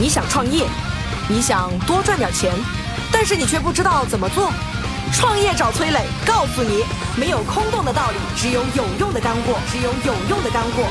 你想创业，你想多赚点钱，但是你却不知道怎么做。创业找崔磊，告诉你，没有空洞的道理，只有有用的干货，只有有用的干货。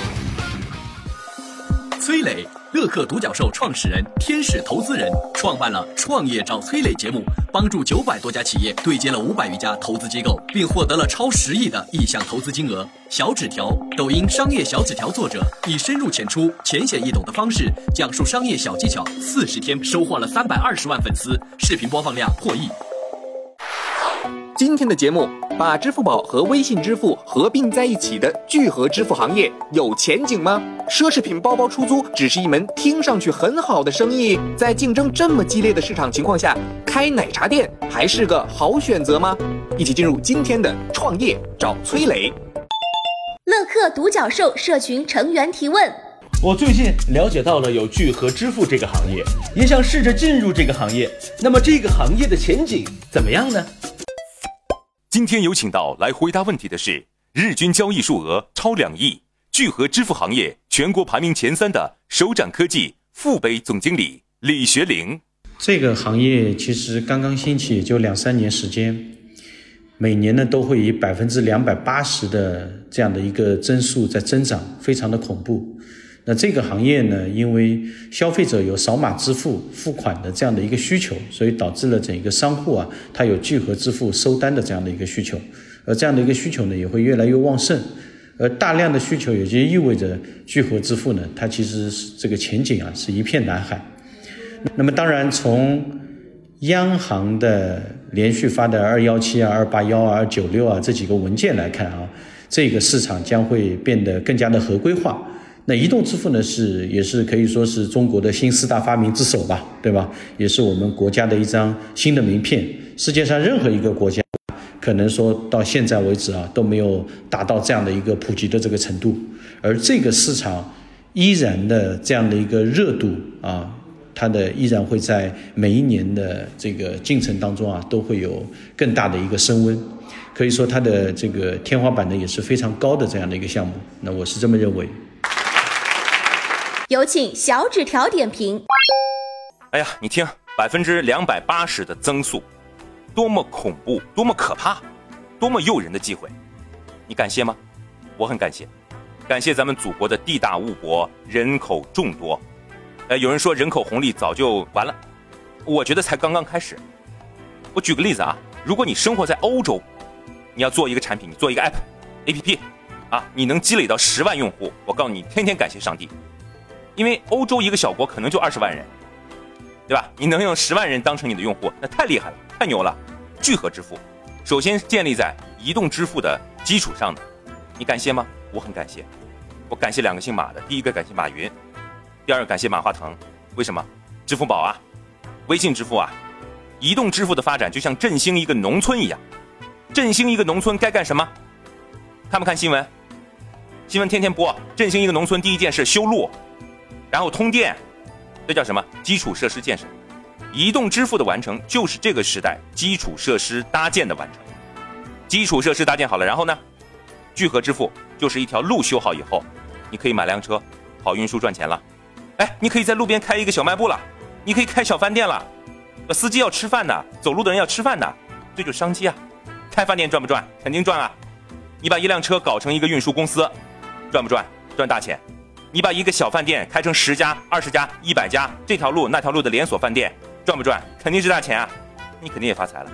崔磊，乐客独角兽创始人、天使投资人，创办了《创业找崔磊》节目，帮助九百多家企业对接了五百余家投资机构，并获得了超十亿的意向投资金额。小纸条，抖音商业小纸条作者以深入浅出、浅显易懂的方式讲述商业小技巧，四十天收获了三百二十万粉丝，视频播放量破亿。今天的节目，把支付宝和微信支付合并在一起的聚合支付行业有前景吗？奢侈品包包出租只是一门听上去很好的生意，在竞争这么激烈的市场情况下，开奶茶店还是个好选择吗？一起进入今天的创业找崔磊。乐客独角兽社群成员提问：我最近了解到了有聚合支付这个行业，也想试着进入这个行业。那么这个行业的前景怎么样呢？今天有请到来回答问题的是日均交易数额超两亿、聚合支付行业全国排名前三的首展科技副杯总经理李学玲。这个行业其实刚刚兴起，也就两三年时间，每年呢都会以百分之两百八十的这样的一个增速在增长，非常的恐怖。那这个行业呢，因为消费者有扫码支付付款的这样的一个需求，所以导致了整个商户啊，它有聚合支付收单的这样的一个需求，而这样的一个需求呢，也会越来越旺盛，而大量的需求也就意味着聚合支付呢，它其实是这个前景啊是一片蓝海。那么当然，从央行的连续发的二幺七啊、二八幺啊、二九六啊这几个文件来看啊，这个市场将会变得更加的合规化。那移动支付呢，是也是可以说是中国的新四大发明之首吧，对吧？也是我们国家的一张新的名片。世界上任何一个国家，可能说到现在为止啊，都没有达到这样的一个普及的这个程度。而这个市场依然的这样的一个热度啊，它的依然会在每一年的这个进程当中啊，都会有更大的一个升温。可以说它的这个天花板呢也是非常高的这样的一个项目。那我是这么认为。有请小纸条点评。哎呀，你听，百分之两百八十的增速，多么恐怖，多么可怕，多么诱人的机会，你感谢吗？我很感谢，感谢咱们祖国的地大物博，人口众多。呃，有人说人口红利早就完了，我觉得才刚刚开始。我举个例子啊，如果你生活在欧洲，你要做一个产品，你做一个 app，app，啊，你能积累到十万用户，我告诉你，天天感谢上帝。因为欧洲一个小国可能就二十万人，对吧？你能用十万人当成你的用户，那太厉害了，太牛了！聚合支付，首先建立在移动支付的基础上的，你感谢吗？我很感谢，我感谢两个姓马的，第一个感谢马云，第二个感谢马化腾。为什么？支付宝啊，微信支付啊，移动支付的发展就像振兴一个农村一样，振兴一个农村该干什么？看不看新闻？新闻天天播，振兴一个农村第一件事修路。然后通电，这叫什么？基础设施建设。移动支付的完成就是这个时代基础设施搭建的完成。基础设施搭建好了，然后呢？聚合支付就是一条路修好以后，你可以买辆车，跑运输赚钱了。哎，你可以在路边开一个小卖部了，你可以开小饭店了。司机要吃饭的，走路的人要吃饭的，这就是商机啊！开饭店赚不赚？肯定赚啊！你把一辆车搞成一个运输公司，赚不赚？赚大钱。你把一个小饭店开成十家、二十家、一百家，这条路那条路的连锁饭店，赚不赚？肯定是大钱啊！你肯定也发财了。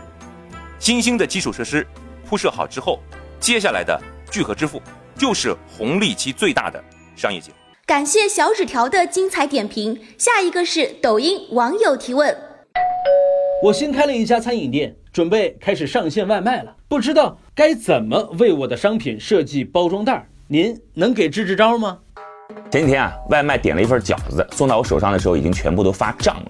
新兴的基础设施铺设好之后，接下来的聚合支付就是红利期最大的商业机会。感谢小纸条的精彩点评。下一个是抖音网友提问：我新开了一家餐饮店，准备开始上线外卖了，不知道该怎么为我的商品设计包装袋，您能给支支招吗？前几天啊，外卖点了一份饺子，送到我手上的时候，已经全部都发胀了。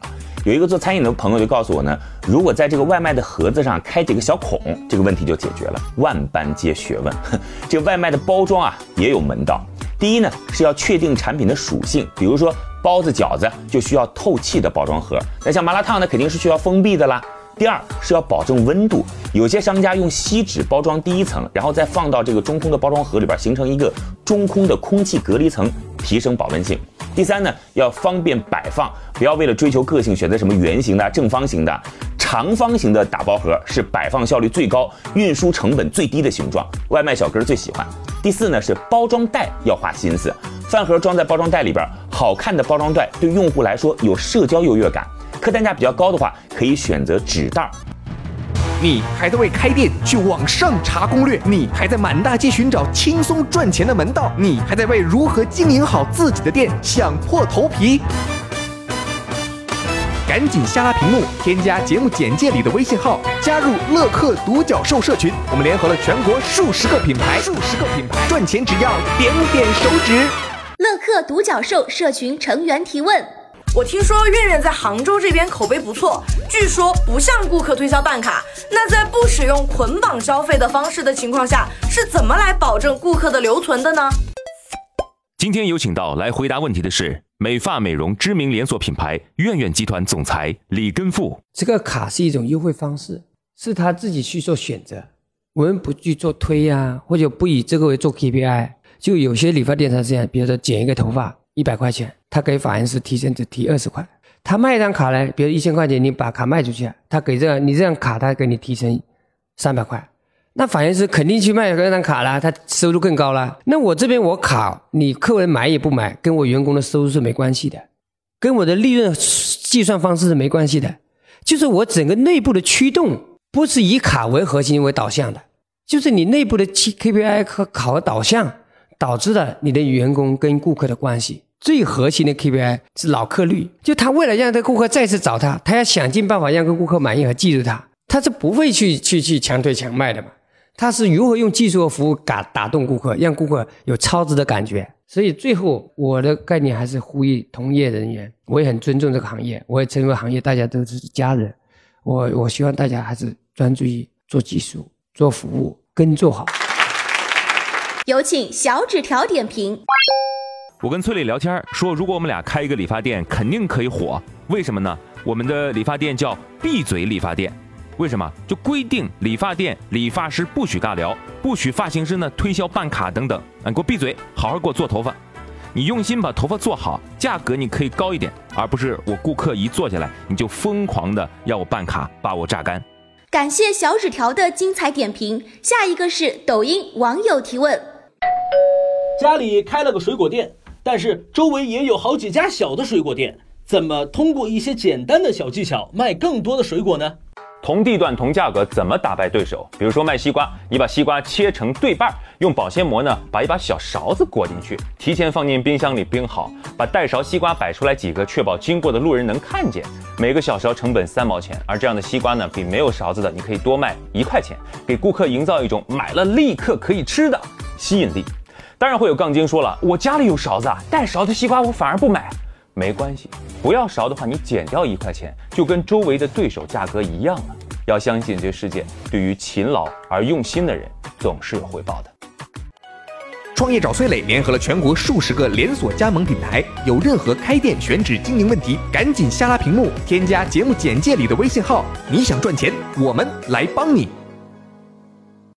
有一个做餐饮的朋友就告诉我呢，如果在这个外卖的盒子上开几个小孔，这个问题就解决了。万般皆学问，这外卖的包装啊也有门道。第一呢，是要确定产品的属性，比如说包子、饺子就需要透气的包装盒，那像麻辣烫呢，肯定是需要封闭的啦。第二是要保证温度，有些商家用锡纸包装第一层，然后再放到这个中空的包装盒里边，形成一个中空的空气隔离层。提升保温性。第三呢，要方便摆放，不要为了追求个性选择什么圆形的、正方形的。长方形的打包盒是摆放效率最高、运输成本最低的形状，外卖小哥最喜欢。第四呢是包装袋要花心思，饭盒装在包装袋里边，好看的包装袋对用户来说有社交优越感。客单价比较高的话，可以选择纸袋。你还在为开店去网上查攻略？你还在满大街寻找轻松赚钱的门道？你还在为如何经营好自己的店想破头皮？赶紧下拉屏幕，添加节目简介里的微信号，加入乐客独角兽社群。我们联合了全国数十个品牌，数十个品牌赚钱只要点点手指。乐客独角兽社群成员提问：我听说苑苑在杭州这边口碑不错，据说不向顾客推销办卡。那在不使用捆绑消费的方式的情况下，是怎么来保证顾客的留存的呢？今天有请到来回答问题的是美发美容知名连锁品牌苑苑集团总裁李根富。这个卡是一种优惠方式，是他自己去做选择，我们不去做推呀，或者不以这个为做 KPI。就有些理发店它是这样，比如说剪一个头发一百块钱，他给发型师提成只提二十块。他卖一张卡呢，比如一千块钱，你把卡卖出去，他给这你这张卡他给你提成三百块。那发型师肯定去卖那张卡啦，他收入更高啦。那我这边我卡，你客人买也不买，跟我员工的收入是没关系的，跟我的利润计算方式是没关系的。就是我整个内部的驱动不是以卡为核心为导向的，就是你内部的 K P I 和考核导向导致了你的员工跟顾客的关系。最核心的 K P I 是老客率，就他为了让这顾客再次找他，他要想尽办法让个顾客满意和记住他，他是不会去去去强推强卖的嘛。他是如何用技术和服务打打动顾客，让顾客有超值的感觉？所以最后我的概念还是呼吁同业人员，我也很尊重这个行业，我也成为行业大家都是家人。我我希望大家还是专注于做技术、做服务，跟做好。有请小纸条点评。我跟崔磊聊天说，如果我们俩开一个理发店，肯定可以火。为什么呢？我们的理发店叫闭嘴理发店。为什么？就规定理发店理发师不许尬聊，不许发型师呢推销办卡等等。啊，给我闭嘴，好好给我做头发。你用心把头发做好，价格你可以高一点，而不是我顾客一坐下来你就疯狂的要我办卡，把我榨干。感谢小纸条的精彩点评。下一个是抖音网友提问：家里开了个水果店，但是周围也有好几家小的水果店，怎么通过一些简单的小技巧卖更多的水果呢？同地段同价格怎么打败对手？比如说卖西瓜，你把西瓜切成对半，用保鲜膜呢把一把小勺子裹进去，提前放进冰箱里冰好，把带勺西瓜摆出来几个，确保经过的路人能看见。每个小勺成本三毛钱，而这样的西瓜呢，比没有勺子的你可以多卖一块钱，给顾客营造一种买了立刻可以吃的吸引力。当然会有杠精说了，我家里有勺子，带勺的西瓜我反而不买。没关系，不要勺的话，你减掉一块钱，就跟周围的对手价格一样了。要相信这世界，对于勤劳而用心的人，总是有回报的。创业找崔磊联合了全国数十个连锁加盟品牌，有任何开店选址经营问题，赶紧下拉屏幕，添加节目简介里的微信号。你想赚钱，我们来帮你。